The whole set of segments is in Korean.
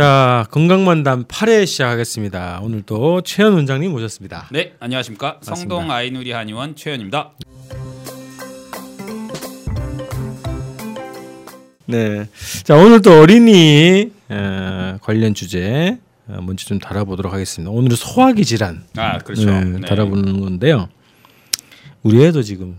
자 건강만담 8회 시작하겠습니다. 오늘도 최현 원장님 모셨습니다. 네, 안녕하십니까. 반갑습니다. 성동 아이누리 한의원 최현입니다. 네, 자 오늘 또 어린이 어, 관련 주제 어, 먼저 좀 다뤄보도록 하겠습니다. 오늘은 소화기 질환 아, 그렇죠. 네, 네. 다뤄보는 건데요. 우리 애도 지금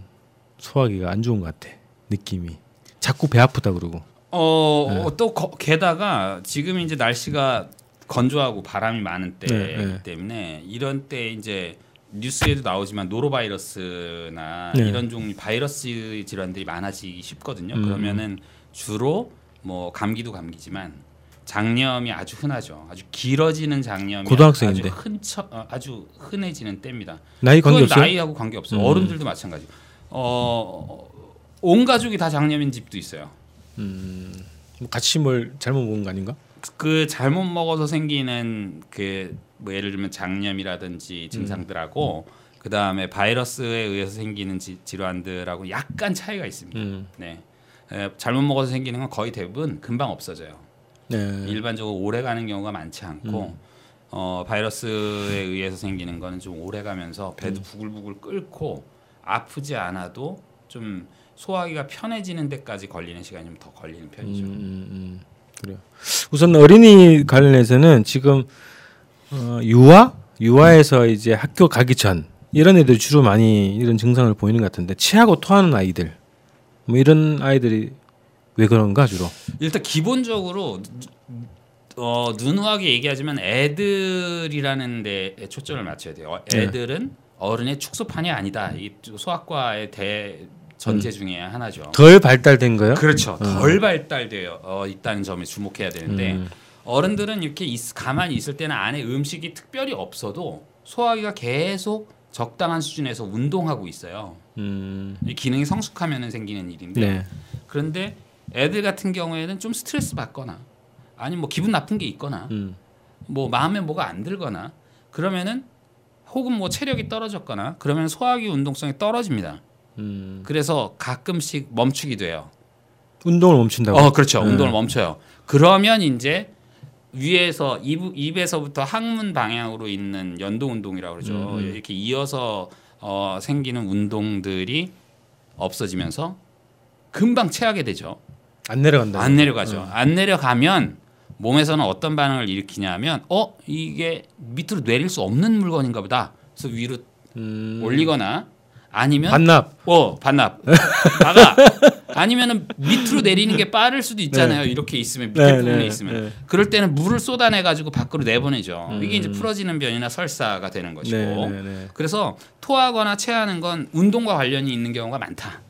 소화기가 안 좋은 것 같아 느낌이 자꾸 배 아프다 그러고. 어, 네. 어, 또 거- 게다가 지금 이제 날씨가 건조하고 바람이 많은 때이기 네, 네. 때문에 이런 때 이제 뉴스에도 나오지만 노로바이러스나 네. 이런 종류 바이러스 질환들이 많아지기 쉽거든요. 음. 그러면은 주로 뭐 감기도 감기지만 장염이 아주 흔하죠. 아주 길어지는 장염이 고등학생인데. 아주 흔처 어, 아주 흔해지는 때입니다. 나이 관계 없어요? 나이하고 관계 없어요. 음. 어른들도 마찬가지. 어, 온 가족이 다 장염인 집도 있어요. 뭐 같이 뭘 잘못 먹은 거 아닌가? 그 잘못 먹어서 생기는 그 뭐 예를 들면 장염이라든지 증상들하고 그 다음에 바이러스에 의해서 생기는 지, 질환들하고 약간 차이가 있습니다. 음. 네. 에, 잘못 먹어서 생기는 건 거의 대부분 금방 없어져요. 네. 일반적으로 오래 가는 경우가 많지 않고 음. 어, 바이러스에 의해서 생기는 거는 좀 오래 가면서 배도 음. 부글부글 끓고 아프지 않아도 좀 소화기가 편해지는 데까지 걸리는 시간이 좀 더 걸리는 편이죠. 음, 음, 음. 그래요. 우선 어린이 관련해서는 지금 어, 유아 유아에서 이제 학교 가기 전 이런 애들 주로 많이 이런 증상을 보이는 것 같은데 체하고 토하는 아이들 뭐 이런 아이들이 왜 그런가 주로 일단 기본적으로 어, 누누하게 얘기하지만 애들이라는 데에 초점을 맞춰야 돼요. 어, 네. 애들은 어른의 축소판이 아니다. 이 소아과의 대 전제 음. 중에 하나죠. 덜 발달된 거요? 그렇죠. 덜 발달되어 어, 있다는 점에 주목해야 되는데 음. 어른들은 이렇게 있- 가만히 있을 때는 안에 음식이 특별히 없어도 소화기가 계속 적당한 수준에서 운동하고 있어요. 음, 이 기능이 성숙하면 생기는 일인데 네. 그런데 애들 같은 경우에는 좀 스트레스 받거나 아니면 뭐 기분 나쁜 게 있거나 음, 뭐 마음에 뭐가 안 들거나 그러면은 혹은 뭐 체력이 떨어졌거나 그러면 소화기 운동성이 떨어집니다. 음. 그래서 가끔씩 멈추기도 해요. 운동을 멈춘다고. 어, 그렇죠. 네. 운동을 멈춰요. 그러면 이제 위에서 입, 입에서부터 항문 방향으로 있는 연동 운동이라고 그러죠. 음, 음. 이렇게 이어서 어, 생기는 운동들이 없어지면서 금방 체하게 되죠. 안 내려간다. 안 내려가죠. 어. 안 내려가면 몸에서는 어떤 반응을 일으키냐면 어 이게 밑으로 내릴 수 없는 물건인가 보다. 그래서 위로 음, 올리거나 아니면 반납. 어 반납 나가 아니면은 밑으로 내리는 게 빠를 수도 있잖아요. 이렇게 있으면 밑에 네, 부분에 네, 있으면 네. 그럴 때는 물을 쏟아내 가지고 밖으로 내보내죠. 음. 이게 이제 풀어지는 변이나 설사가 되는 것이고 네, 네, 네. 그래서 토하거나 체하는 건 운동과 관련이 있는 경우가 많다.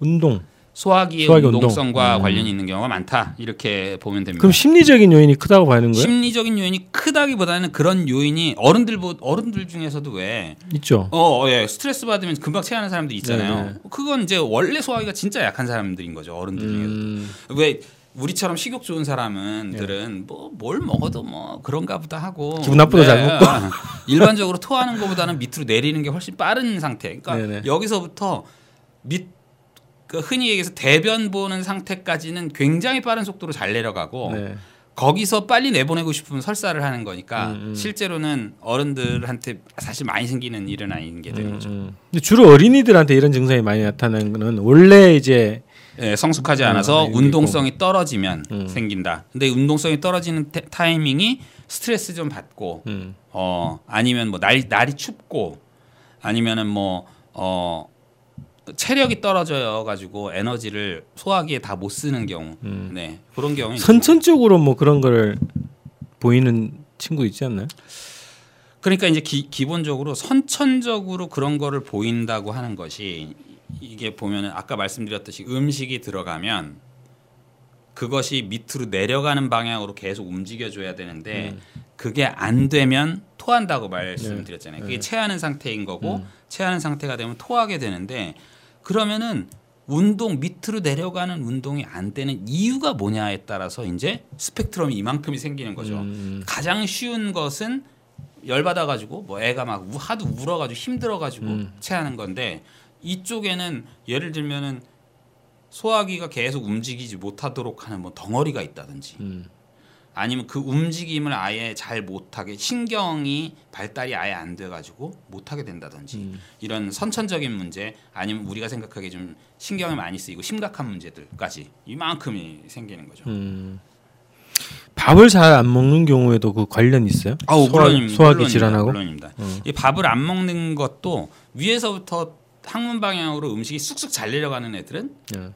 운동. 소화기의 소화기 운동. 운동성과 음. 관련이 있는 경우가 많다. 이렇게 보면 됩니다. 그럼 심리적인 요인이 크다고 봐야 하는 거예요? 심리적인 요인이 크다기보다는 그런 요인이 어른들 보 어른들 중에서도 왜 있죠. 어, 예. 스트레스 받으면 금방 체하는 사람들 있잖아요. 네, 네. 그건 이제 원래 소화기가 진짜 약한 사람들인 거죠. 어른들 중에서. 음, 왜 우리처럼 식욕 좋은 사람들은 뭐뭘 먹어도 뭐 그런가 보다 하고 기분 나쁘다 잘 먹고. 일반적으로 토하는 것보다는 밑으로 내리는 게 훨씬 빠른 상태. 그러니까 네네. 여기서부터 밑 그 흔히 얘기해서 대변 보는 상태까지는 굉장히 빠른 속도로 잘 내려가고 네. 거기서 빨리 내보내고 싶으면 설사를 하는 거니까 음, 음. 실제로는 어른들한테 사실 많이 생기는 일은 아닌 게 되는 음, 거죠. 음. 근데 주로 어린이들한테 이런 증상이 많이 나타나는 거는 원래 이제 예, 성숙하지 음, 않아서 운동성이 떨어지면 음. 생긴다. 근데 운동성이 떨어지는 테- 타이밍이 스트레스 좀 받고 음, 어 아니면 뭐 날이 날이 춥고 아니면은 뭐 어 체력이 떨어져요 가지고 에너지를 소화기에 다 못 쓰는 경우. 음. 네. 그런 경우에 선천적으로 뭐 그런 거를 보이는 친구 있지 않나요? 그러니까 이제 기, 기본적으로 선천적으로 그런 거를 보인다고 하는 것이 이게 보면은 아까 말씀드렸듯이 음식이 들어가면 그것이 밑으로 내려가는 방향으로 계속 움직여 줘야 되는데 음. 그게 안 되면 토한다고 말씀드렸잖아요. 네. 그게 네. 체하는 상태인 거고 음. 체하는 상태가 되면 토하게 되는데 그러면은 운동 밑으로 내려가는 운동이 안 되는 이유가 뭐냐에 따라서 이제 스펙트럼이 이만큼이 생기는 거죠. 음, 가장 쉬운 것은 열받아 가지고 뭐 애가 막 우- 하도 울어 가지고 힘들어 가지고 음. 체하는 건데 이쪽에는 예를 들면은 소화기가 계속 움직이지 못하도록 하는 뭐 덩어리가 있다든지 음. 아니면 그 움직임을 아예 잘 못하게 신경이 발달이 아예 안 돼가지고 못하게 된다든지 음. 이런 선천적인 문제 아니면 우리가 생각하기에 좀 신경을 많이 쓰이고 심각한 문제들까지 이만큼이 생기는 거죠. 음. 밥을 잘 안 먹는 경우에도 그 관련 있어요? 아우, 소화, 물론입니다. 소화기 물론입니다. 질환하고. 물론입니다. 어. 이 밥을 안 먹는 것도 위에서부터 항문 방향으로 음식이 쑥쑥 잘 내려가는 애들은 예.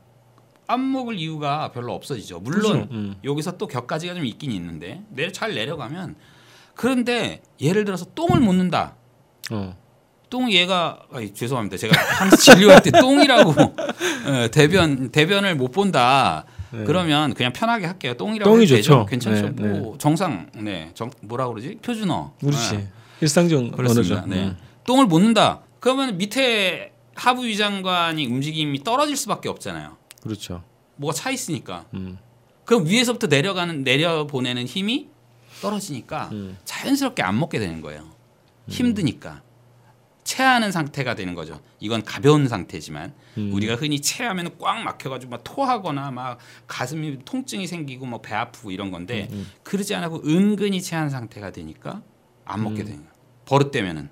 안 먹을 이유가 별로 없어지죠. 물론 그렇죠. 음. 여기서 또 격가지가 좀 있긴 있는데 내잘 내려가면 그런데 예를 들어서 똥을 못 는다. 어. 똥 얘가 아이, 죄송합니다. 제가 항상 진료할 때 똥이라고 예, 대변 대변을 못 본다. 네. 그러면 그냥 편하게 할게요. 똥이라고 똥이 해도 되죠. 괜찮죠. 네, 뭐 정상 네. 정 뭐라 그러지? 표준어. 그렇지. 예. 일상적 그렇습니다. 언어죠. 네. 음. 똥을 못 는다. 그러면 밑에 하부 위장관이 움직임이 떨어질 수밖에 없잖아요. 그렇죠. 뭐가 차 있으니까. 음. 그럼 위에서부터 내려가는 내려 보내는 힘이 떨어지니까 음. 자연스럽게 안 먹게 되는 거예요. 힘드니까 체하는 상태가 되는 거죠. 이건 가벼운 상태지만 음. 우리가 흔히 체하면 꽉 막혀가지고 막 토하거나 막 가슴이 통증이 생기고 뭐 배 아프고 이런 건데 음. 그러지 않고 은근히 체한 상태가 되니까 안 음. 먹게 되는 거예요. 버릇되면은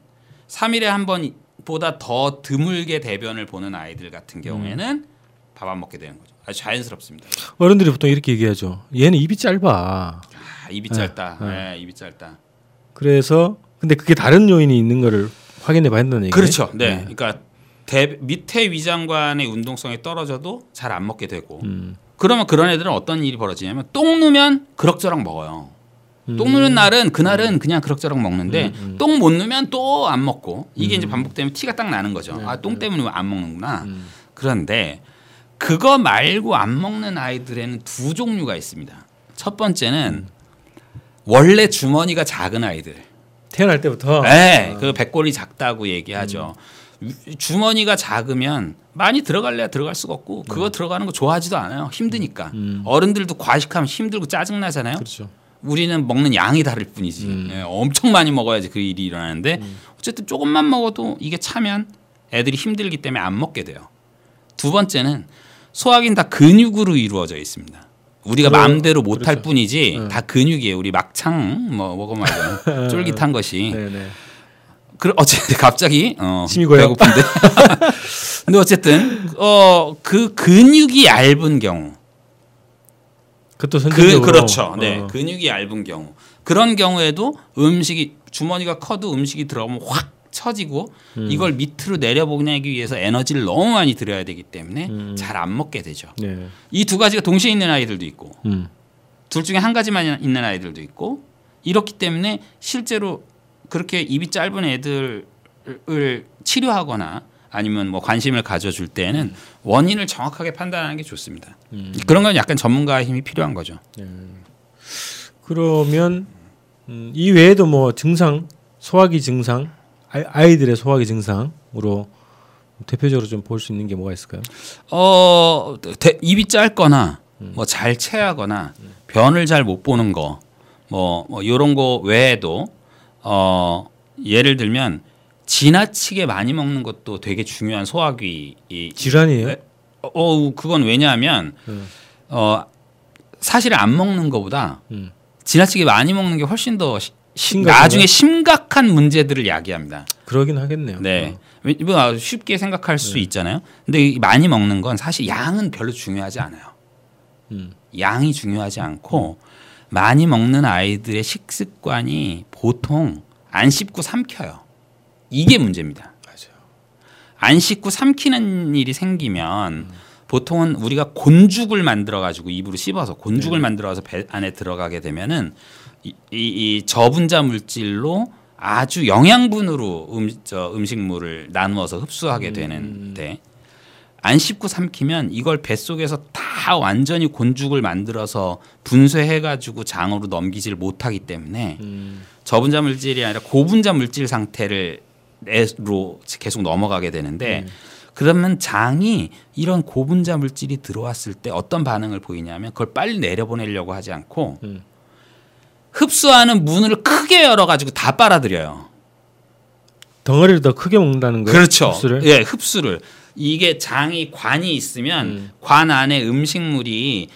3일에 한 번보다 더 드물게 대변을 보는 아이들 같은 경우에는 밥 안 먹게 되는 거죠. 아주 자연스럽습니다. 어른들이 보통 이렇게 얘기하죠. 얘는 입이 짧아. 아, 입이 짧다. 네, 네, 입이 짧다. 그래서 근데 그게 다른 요인이 있는 거를 확인해 봐야 된다는 얘기예요. 그렇죠. 네. 그러니까 대, 밑에 위장관의 운동성이 떨어져도 잘 안 먹게 되고 음. 그러면 그런 애들은 어떤 일이 벌어지냐면 똥 누면 그럭저럭 먹어요. 음. 똥 누는 날은 그날은 그냥 그럭저럭 먹는데 똥못 누면 또 안 먹고 이게 음. 이제 반복되면 티가 딱 나는 거죠. 네, 아똥 때문에 안 먹는구나. 음. 그런데 그거 말고 안 먹는 아이들에는 두 종류가 있습니다. 첫 번째는 원래 주머니가 작은 아이들. 태어날 때부터 네, 그 백골이 작다고 얘기하죠. 주머니가 작으면 많이 들어갈래야 들어갈 수가 없고 그거 들어가는 거 좋아하지도 않아요. 힘드니까. 음. 어른들도 과식하면 힘들고 짜증 나잖아요. 그렇죠. 우리는 먹는 양이 다를 뿐이지. 음. 예, 엄청 많이 먹어야지 그 일이 일어나는데 어쨌든 조금만 먹어도 이게 차면 애들이 힘들기 때문에 안 먹게 돼요. 두 번째는 소화기는 다 근육으로 이루어져 있습니다. 우리가 그러- 마음대로 못할 그렇죠. 뿐이지 네. 다 근육이에요. 우리 막창 뭐 먹어봐요. 쫄깃한 것이. 네네. 그 어쨌든 갑자기 어, 고요. 배고픈데. 근데 어쨌든 어 그 근육이 얇은 경우 그것도 그 선천적으로 그렇죠. 네. 어. 근육이 얇은 경우. 그런 경우에도 음식이 주머니가 커도 음식이 들어가면 확 처지고 음. 이걸 밑으로 내려보내기 위해서 에너지를 너무 많이 들여야 되기 때문에 음. 잘안 먹게 되죠. 네. 이두 가지가 동시에 있는 아이들도 있고 음. 둘 중에 한 가지만 있는 아이들도 있고 이렇기 때문에 실제로 그렇게 입이 짧은 애들을 치료하거나 아니면 뭐 관심을 가져줄 때에는 원인을 정확하게 판단하는 게 좋습니다. 음. 그런 건 약간 전문가의 힘이 필요한 거죠. 그러면 음, 이 외에도 뭐 증상 소화기 증상 아이- 아이들의 소화기 증상으로 대표적으로 좀 볼 수 있는 게 뭐가 있을까요? 어 대- 입이 짧거나 뭐잘 체하거나 변을 잘 못 보는 거 뭐 뭐 이런 거 외에도 어 예를 들면 지나치게 많이 먹는 것도 되게 중요한 소화기 이 질환이에요? 네. 어, 어 그건 왜냐하면 음. 어 사실 안 먹는 것보다 음. 지나치게 많이 먹는 게 훨씬 더 심각한가요? 나중에 심각한 문제들을 야기합니다. 그러긴 하겠네요. 네. 어. 쉽게 생각할 수 있잖아요. 근데 이 많이 먹는 건 사실 양은 별로 중요하지 않아요. 음. 양이 중요하지 않고 많이 먹는 아이들의 식습관이 보통 안 씹고 삼켜요. 이게 문제입니다. 맞아요. 안 씹고 삼키는 일이 생기면 보통은 우리가 곤죽을 만들어 가지고 입으로 씹어서 곤죽을 만들어서 배 안에 들어가게 되면은 이, 이, 이 저분자 물질로 아주 영양분으로 음, 저 음식물을 나누어서 흡수하게 되는데 안 씹고 삼키면 이걸 뱃속에서 다 완전히 곤죽을 만들어서 분쇄해 가지고 장으로 넘기지를 못하기 때문에 음. 저분자 물질이 아니라 고분자 물질 상태를 로 계속 넘어가게 되는데 그러면 장이 이런 고분자 물질이 들어왔을 때 어떤 반응을 보이냐면 그걸 빨리 내려보내려고 하지 않고 음. 흡수하는 문을 크게 열어가지고 다 빨아들여요. 덩어리를 더 크게 먹는다는 거예요. 그렇죠. 흡수를? 예, 흡수를. 이게 장이 관이 있으면 음. 관 안에 음식물이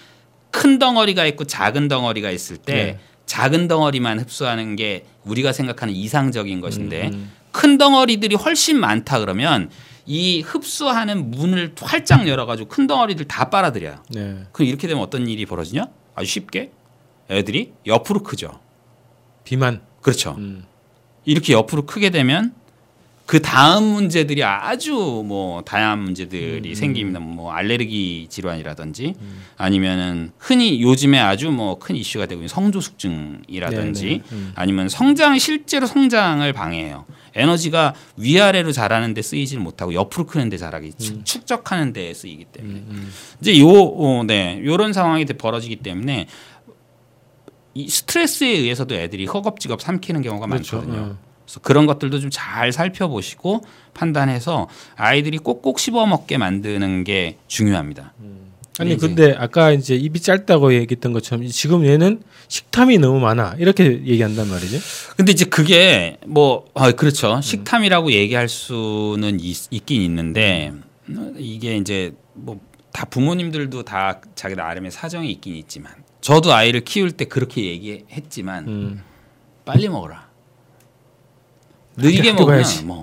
큰 덩어리가 있고 작은 덩어리가 있을 때 네. 작은 덩어리만 흡수하는 게 우리가 생각하는 이상적인 것인데 음, 음. 큰 덩어리들이 훨씬 많다 그러면 이 흡수하는 문을 활짝 열어가지고 큰 덩어리들 다 빨아들여요. 네. 그럼 이렇게 되면 어떤 일이 벌어지냐? 아주 쉽게 애들이 옆으로 크죠. 비만. 그렇죠. 음. 이렇게 옆으로 크게 되면 그 다음 문제들이 아주 뭐 다양한 문제들이 음. 생깁니다. 뭐 알레르기 질환이라든지 아니면은 흔히 요즘에 아주 뭐 큰 이슈가 되고 있는 성조숙증이라든지 네, 네. 음. 아니면 성장 실제로 성장을 방해해요. 에너지가 위아래로 자라는 데 쓰이질 못하고 옆으로 크는 데 자라기 축- 축적하는 데 쓰이기 때문에 음, 음. 이제 요 어, 네. 요런 상황이 벌어지기 때문에 이 스트레스에 의해서도 애들이 허겁지겁 삼키는 경우가 그렇죠. 많거든요. 어. 그래서 그런 것들도 좀 잘 살펴보시고 판단해서 아이들이 꼭꼭 씹어 먹게 만드는 게 중요합니다. 아니 이제- 근데 아까 이제 입이 짧다고 얘기했던 것처럼 지금 얘는 식탐이 너무 많아 이렇게 얘기한단 말이죠. 근데 이제 그게 뭐 아, 그렇죠. 식탐이라고 얘기할 수는 있, 있긴 있는데 이게 이제 뭐 다 부모님들도 다 자기 나름의 사정이 있긴 있지만 저도 아이를 키울 때 그렇게 얘기했지만 음. 빨리 먹어라. 느리게 학교 먹으면 가야지. 뭐.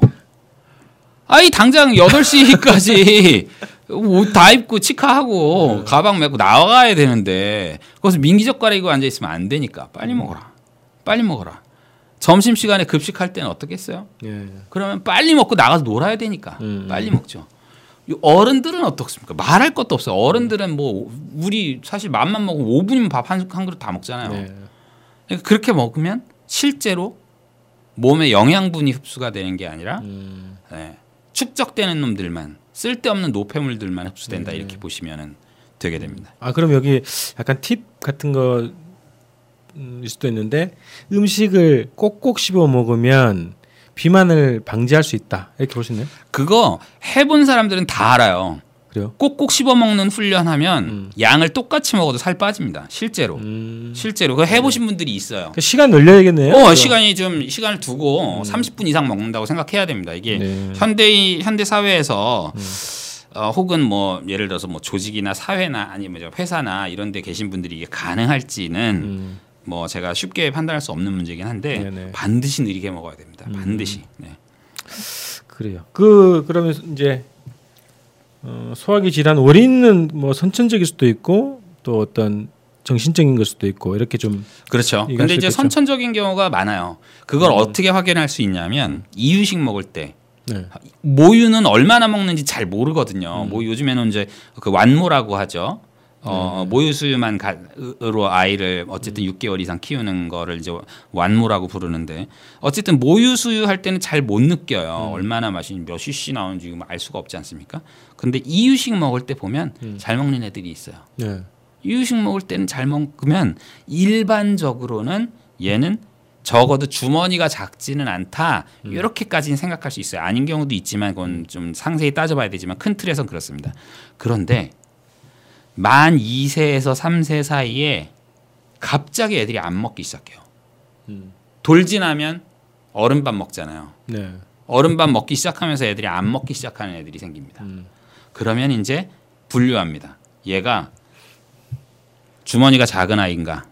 아이 당장 8시까지 옷 다 입고 치카하고 가방 메고 나가야 되는데 거기서 민기적 가리고 앉아 있으면 안 되니까 빨리 먹어라. 빨리 먹어라. 점심 시간에 급식할 때는 어떻겠어요? 예. 그러면 빨리 먹고 나가서 놀아야 되니까 음. 빨리 먹죠. 이 어른들은 어떻습니까? 말할 것도 없어요. 어른들은 뭐 우리 사실 맘만 먹으면 5분이면 밥한 한 그릇 다 먹잖아요. 네. 그러니까 그렇게 먹으면 실제로 몸에 영양분이 흡수가 되는 게 아니라 음. 네, 축적되는 놈들만 쓸데없는 노폐물들만 흡수된다 네. 이렇게 보시면 되게 됩니다. 아 그럼 여기 약간 팁 같은 거 일 수도 있는데 음식을 꼭꼭 씹어 먹으면 비만을 방지할 수 있다 이렇게 보시나요? 그거 해본 사람들은 다 알아요. 그래요? 꼭꼭 씹어 먹는 훈련하면 음. 양을 똑같이 먹어도 살 빠집니다. 실제로. 음. 실제로 그 해보신 분들이 있어요. 그러니까 시간 늘려야겠네요. 어. 시간이 좀 시간을 두고 30분 이상 먹는다고 생각해야 됩니다. 이게 네. 현대 현대 사회에서 음. 어, 혹은 뭐 예를 들어서 뭐 조직이나 사회나 아니면 저 회사나 이런 데 계신 분들이 이게 가능할지는 음. 뭐 제가 쉽게 판단할 수 없는 문제긴 한데 네네. 반드시 느리게 먹어야 됩니다. 음. 반드시. 네. 그래요. 그 그러면 이제 어, 소화기 질환 원인은 뭐 선천적일 수도 있고 또 어떤 정신적인 걸 수도 있고 이렇게 좀 그렇죠. 근데 수 이제. 선천적인 경우가 많아요. 그걸 음. 어떻게 확인할 수 있냐면 이유식 먹을 때 네. 모유는 얼마나 먹는지 잘 모르거든요. 음. 뭐 요즘에는 이제 그 완모라고 하죠. 어, 네. 모유 수유만으로 아이를 어쨌든 음. 6개월 이상 키우는 거를 이제 완모라고 부르는데 어쨌든 모유 수유 할 때는 잘 못 느껴요. 음. 얼마나 맛이 몇 cc 나오는지 알 수가 없지 않습니까? 근데 이유식 먹을 때 보면 음. 잘 먹는 애들이 있어요. 네. 이유식 먹을 때는 잘 먹으면 일반적으로는 얘는 적어도 주머니가 작지는 않다 음. 이렇게까지는 생각할 수 있어요. 아닌 경우도 있지만 그건 좀 상세히 따져봐야 되지만 큰 틀에선 그렇습니다. 그런데 만 2세에서 3세 사이에 갑자기 애들이 안 먹기 시작해요. 음. 돌진하면 어른밥 먹잖아요. 네. 어른밥 먹기 시작하면서 애들이 안 먹기 시작하는 애들이 생깁니다. 음. 그러면 이제 분류합니다. 얘가 주머니가 작은 아이인가,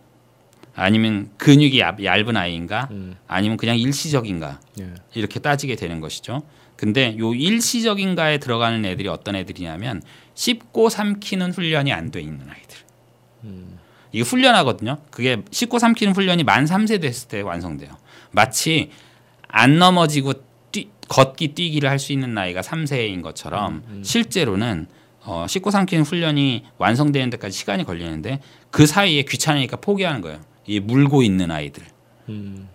아니면 근육이 얇- 얇은 아이인가, 음. 아니면 그냥 일시적인가 네. 이렇게 따지게 되는 것이죠. 근데 요 일시적인가에 들어가는 애들이 어떤 애들이냐면 씹고 삼키는 훈련이 안 돼 있는 아이들. 음. 이게 훈련하거든요. 그게 씹고 삼키는 훈련이 만 3세 됐을 때 완성돼요. 마치 안 넘어지고 뛰, 걷기 뛰기를 할 수 있는 나이가 3세인 것처럼 음, 실제로는 어, 씹고 삼키는 훈련이 완성되는 데까지 시간이 걸리는데 그 사이에 귀찮으니까 포기하는 거예요. 이 물고 있는 아이들을 음.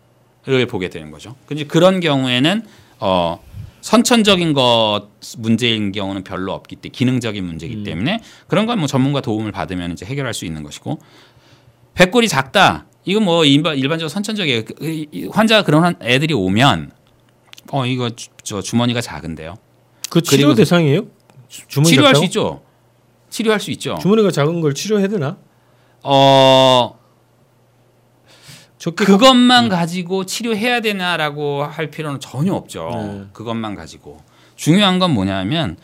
보게 되는 거죠. 근데 그런 경우에는 어, 선천적인 것 문제인 경우는 별로 없기 때문에 기능적인 문제이기 음. 때문에 그런 건 뭐 전문가 도움을 받으면 이제 해결할 수 있는 것이고 배꼽이 작다. 이건 뭐 일반, 일반 적으로 선천적이에요. 그- 환자가 그런 한- 애들이 오면 어 이거 주, 저 주머니가 작은데요. 그 치료 대상이에요? 주- 주머니 치료할 작다고? 수 있죠. 치료할 수 있죠. 주머니가 작은 걸 치료해야 되나? 어 그것만 가지고 치료해야 되나라고 할 필요는 전혀 없죠. 네. 그것만 가지고 중요한 건 뭐냐면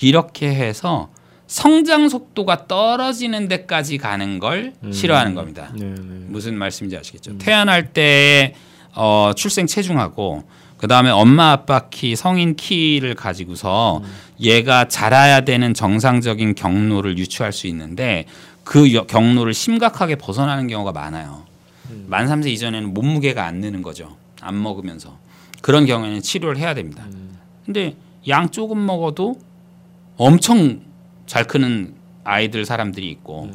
이렇게 해서 성장 속도가 떨어지는 데까지 가는 걸 음. 싫어하는 겁니다. 네, 네. 무슨 말씀인지 아시겠죠? 태어날 때 어, 출생 체중하고 그 다음에 엄마 아빠 키 성인 키를 가지고서 얘가 자라야 되는 정상적인 경로를 유추할 수 있는데 그 여- 경로를 심각하게 벗어나는 경우가 많아요. 만 3세 이전에는 몸무게가 안 느는 거죠. 안 먹으면서 그런 경우에는 치료를 해야 됩니다. 근데 양 조금 먹어도 엄청 잘 크는 아이들 사람들이 있고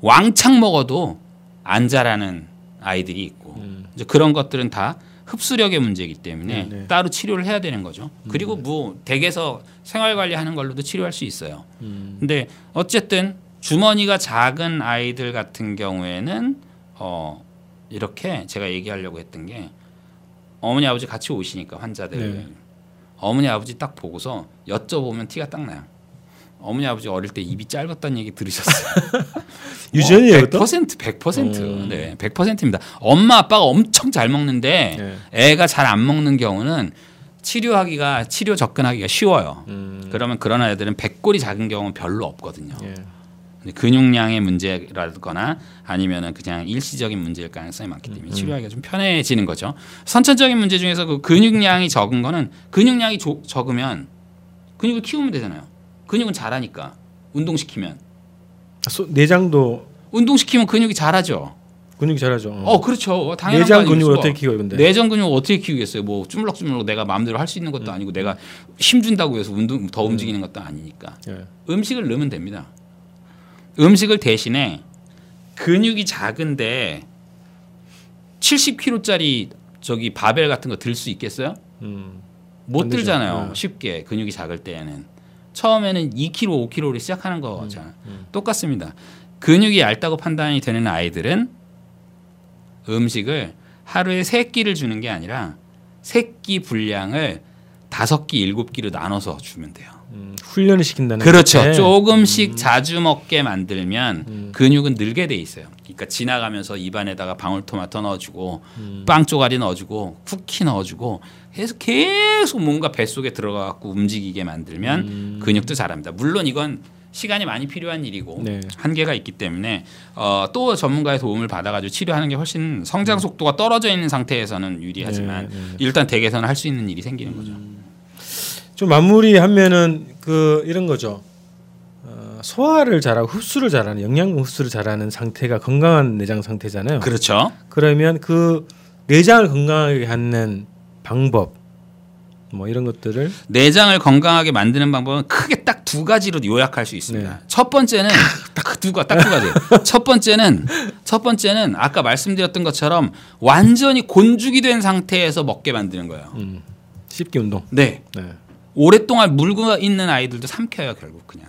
왕창 먹어도 안 자라는 아이들이 있고 음. 이제 그런 것들은 다 흡수력의 문제이기 때문에 네, 네. 따로 치료를 해야 되는 거죠. 그리고 뭐 댁에서 생활 관리하는 걸로도 치료할 수 있어요. 음. 근데 어쨌든 주머니가 작은 아이들 같은 경우에는 어 이렇게 제가 얘기하려고 했던 게 어머니 아버지 같이 오시니까 환자들 네. 어머니 아버지 딱 보고서 여쭤보면 티가 딱 나요. 어머니 아버지 어릴 때 입이 짧았다는 얘기 들으셨어요? 유전이에요, 어, 또? 100% 100% 음. 네, 100%입니다. 엄마 아빠가 엄청 잘 먹는데 네. 애가 잘 안 먹는 경우는 치료하기가 치료 접근하기가 쉬워요. 음. 그러면 그런 아이들은 백골이 작은 경우는 별로 없거든요. 예. 근데 근육량의 문제라거나 아니면은 그냥 일시적인 문제일 가능성이 많기 음, 때문에 치료하기가 좀 편해지는 거죠. 선천적인 문제 중에서 그 근육량이 적은 거는 근육량이 조- 적으면 근육을 키우면 되잖아요. 근육은 자라니까 운동시키면 소, 내장도 운동시키면 근육이 자라죠. 근육이 자라죠. 어, 그렇죠. 당연한 내장? 근육을 어떻게 키워요, 근데? 내장 근육을 어떻게 키우겠어요? 뭐 주물럭주물럭 내가 마음대로 할 수 있는 것도 아니고 내가 힘 준다고 해서 운동 더 움직이는 것도 아니니까. 예. 음식을 넣으면 됩니다. 음식을 대신에 근육이 작은데 70kg짜리 저기 바벨 같은 거 들 수 있겠어요? 음. 못. 들잖아요. 네. 쉽게 근육이 작을 때에는 처음에는 2kg, 5kg로 시작하는 거잖아요. 음. 똑같습니다. 근육이 얇다고 판단이 되는 아이들은 음식을 하루에 세 끼를 주는 게 아니라 세 끼 분량을 다섯 끼, 일곱 끼로 나눠서 주면 돼요. 음. 훈련을 시킨다는 그렇죠. 건데. 조금씩 자주 먹게 만들면 음. 근육은 늘게 돼 있어요. 그러니까 지나가면서 입안에다가 방울토마토 넣어주고 음. 빵 쪼가리 넣어주고 쿠키 넣어주고 해서 계속 뭔가 뱃속에 들어가 갖고 움직이게 만들면 음. 근육도 자랍니다. 물론 이건 시간이 많이 필요한 일이고 네. 한계가 있기 때문에 어, 또 전문가의 도움을 받아가지고 치료하는 게 훨씬 성장 속도가 떨어져 있는 상태에서는 유리하지만 네, 네. 일단 댁에서는 할 수 있는 일이 생기는 거죠. 좀 마무리하면은 그 이런 거죠. 어, 소화를 잘하고 흡수를 잘하는 영양분 흡수를 잘하는 상태가 건강한 내장 상태잖아요. 그렇죠. 그러면 그 내장을 건강하게 하는 방법 뭐 이런 것들을 내장을 건강하게 만드는 방법은 크게 딱 두 가지로 요약할 수 있습니다. 네. 첫 번째는 딱두 가, 딱두 가지. 첫 번째는 첫 번째는 아까 말씀드렸던 것처럼 완전히 곤죽이 된 상태에서 먹게 만드는 거예요. 음, 씹기 운동. 네. 네. 오랫동안 물고 있는 아이들도 삼켜요 결국 그냥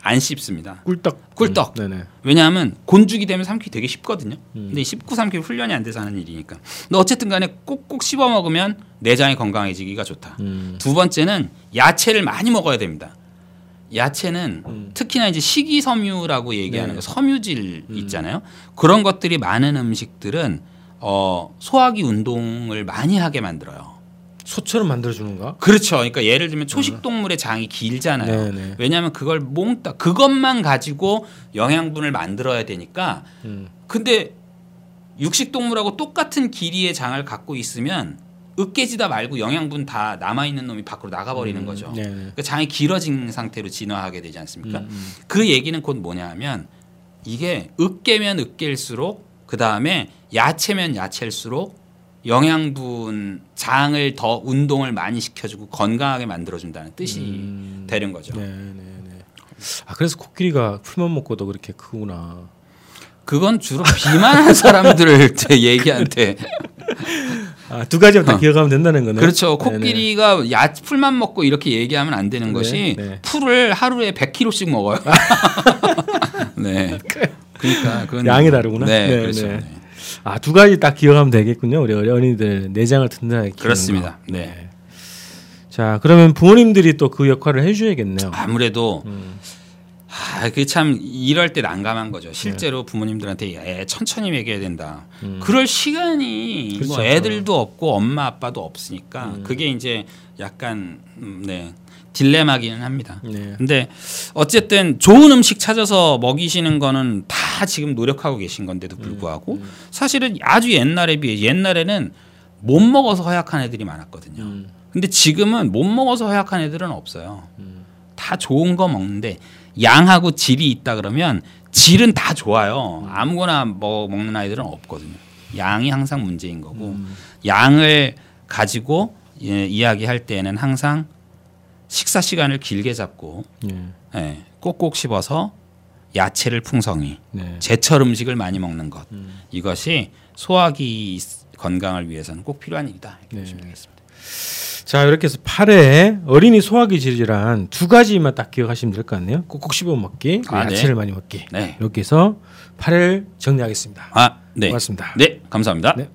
안 씹습니다. 꿀떡. 꿀떡. 음. 왜냐하면 곤죽이 되면 삼키기 되게 쉽거든요. 음. 근데 이 씹고 삼키기 훈련이 안 돼서 하는 일이니까. 근데 어쨌든 간에 꼭꼭 씹어 먹으면 내장이 건강해지기가 좋다. 음. 두 번째는 야채를 많이 먹어야 됩니다. 야채는 음. 특히나 이제 식이섬유라고 얘기하는 네. 거 섬유질 있잖아요. 그런 것들이 많은 음식들은 어, 소화기 운동을 많이 하게 만들어요. 소처럼 만들어 주는가? 그렇죠. 그러니까 예를 들면 초식 동물의 장이 길잖아요. 네네. 왜냐하면 그걸 몽땅 그것만 가지고 영양분을 만들어야 되니까. 음. 근데 육식 동물하고 똑같은 길이의 장을 갖고 있으면 으깨지다 말고 영양분 다 남아 있는 놈이 밖으로 나가 버리는 거죠. 네네. 그러니까 장이 길어진 상태로 진화하게 되지 않습니까? 음, 음. 그 얘기는 곧 뭐냐하면 이게 으깨면 으깰수록 그 다음에 야채면 야채일수록 영양분 장을 더 운동을 많이 시켜주고 건강하게 만들어준다는 뜻이 음. 되는 거죠. 네 네 네. 아 그래서 코끼리가 풀만 먹고도 그렇게 크구나. 그건 주로 비만한 사람들을 제 얘기한테 아 두 가지만 다 어. 기억하면 된다는 거네. 그렇죠. 네네. 코끼리가 야 풀만 먹고 이렇게 얘기하면 안 되는 네, 것이 네. 풀을 하루에 100kg씩 먹어요. 네. 그러니까 그건 양이 다르구나. 네, 네, 그렇죠. 네. 네. 아두 가지 딱 기억하면 되겠군요. 우리 어린이들 내장을 튼튼하게 키우는 그렇습니다. 거. 네. 자 그러면 부모님들이 또 그 역할을 해줘야겠네요. 아무래도 음. 아, 그게 참 이럴 때 난감한 거죠. 실제로 부모님들한테 애 천천히 먹여야 된다. 그럴 시간이 뭐 그렇죠. 애들도 없고 엄마 아빠도 없으니까 그게 이제 약간 음, 네 딜레마기는 합니다. 네. 근데 어쨌든 좋은 음식 찾아서 먹이시는 거는 다 지금 노력하고 계신 건데도 불구하고 사실은 아주 옛날에 비해 옛날에는 못 먹어서 허약한 애들이 많았거든요. 음. 근데 지금은 못 먹어서 허약한 애들은 없어요. 다 좋은 거 먹는데 양하고 질이 있다 그러면 질은 다 좋아요. 아무거나 뭐 먹는 아이들은 없거든요. 양이 항상 문제인 거고 양을 가지고 예, 이야기할 때는 항상 식사 시간을 길게 잡고 네. 예, 꼭꼭 씹어서 야채를 풍성히 네. 제철 음식을 많이 먹는 것 이것이 소화기 건강을 위해서는 꼭 필요한 일이다 이렇게 네. 보시면 되겠습니다. 자 이렇게 해서 팔에 어린이 소화기 질이란 두 가지만 딱 기억하시면 될 것 같네요. 꼭꼭 씹어 먹기, 아, 네. 야채를 많이 먹기. 네. 이렇게 해서 팔을 정리하겠습니다. 아, 네. 고맙습니다. 네, 감사합니다. 네.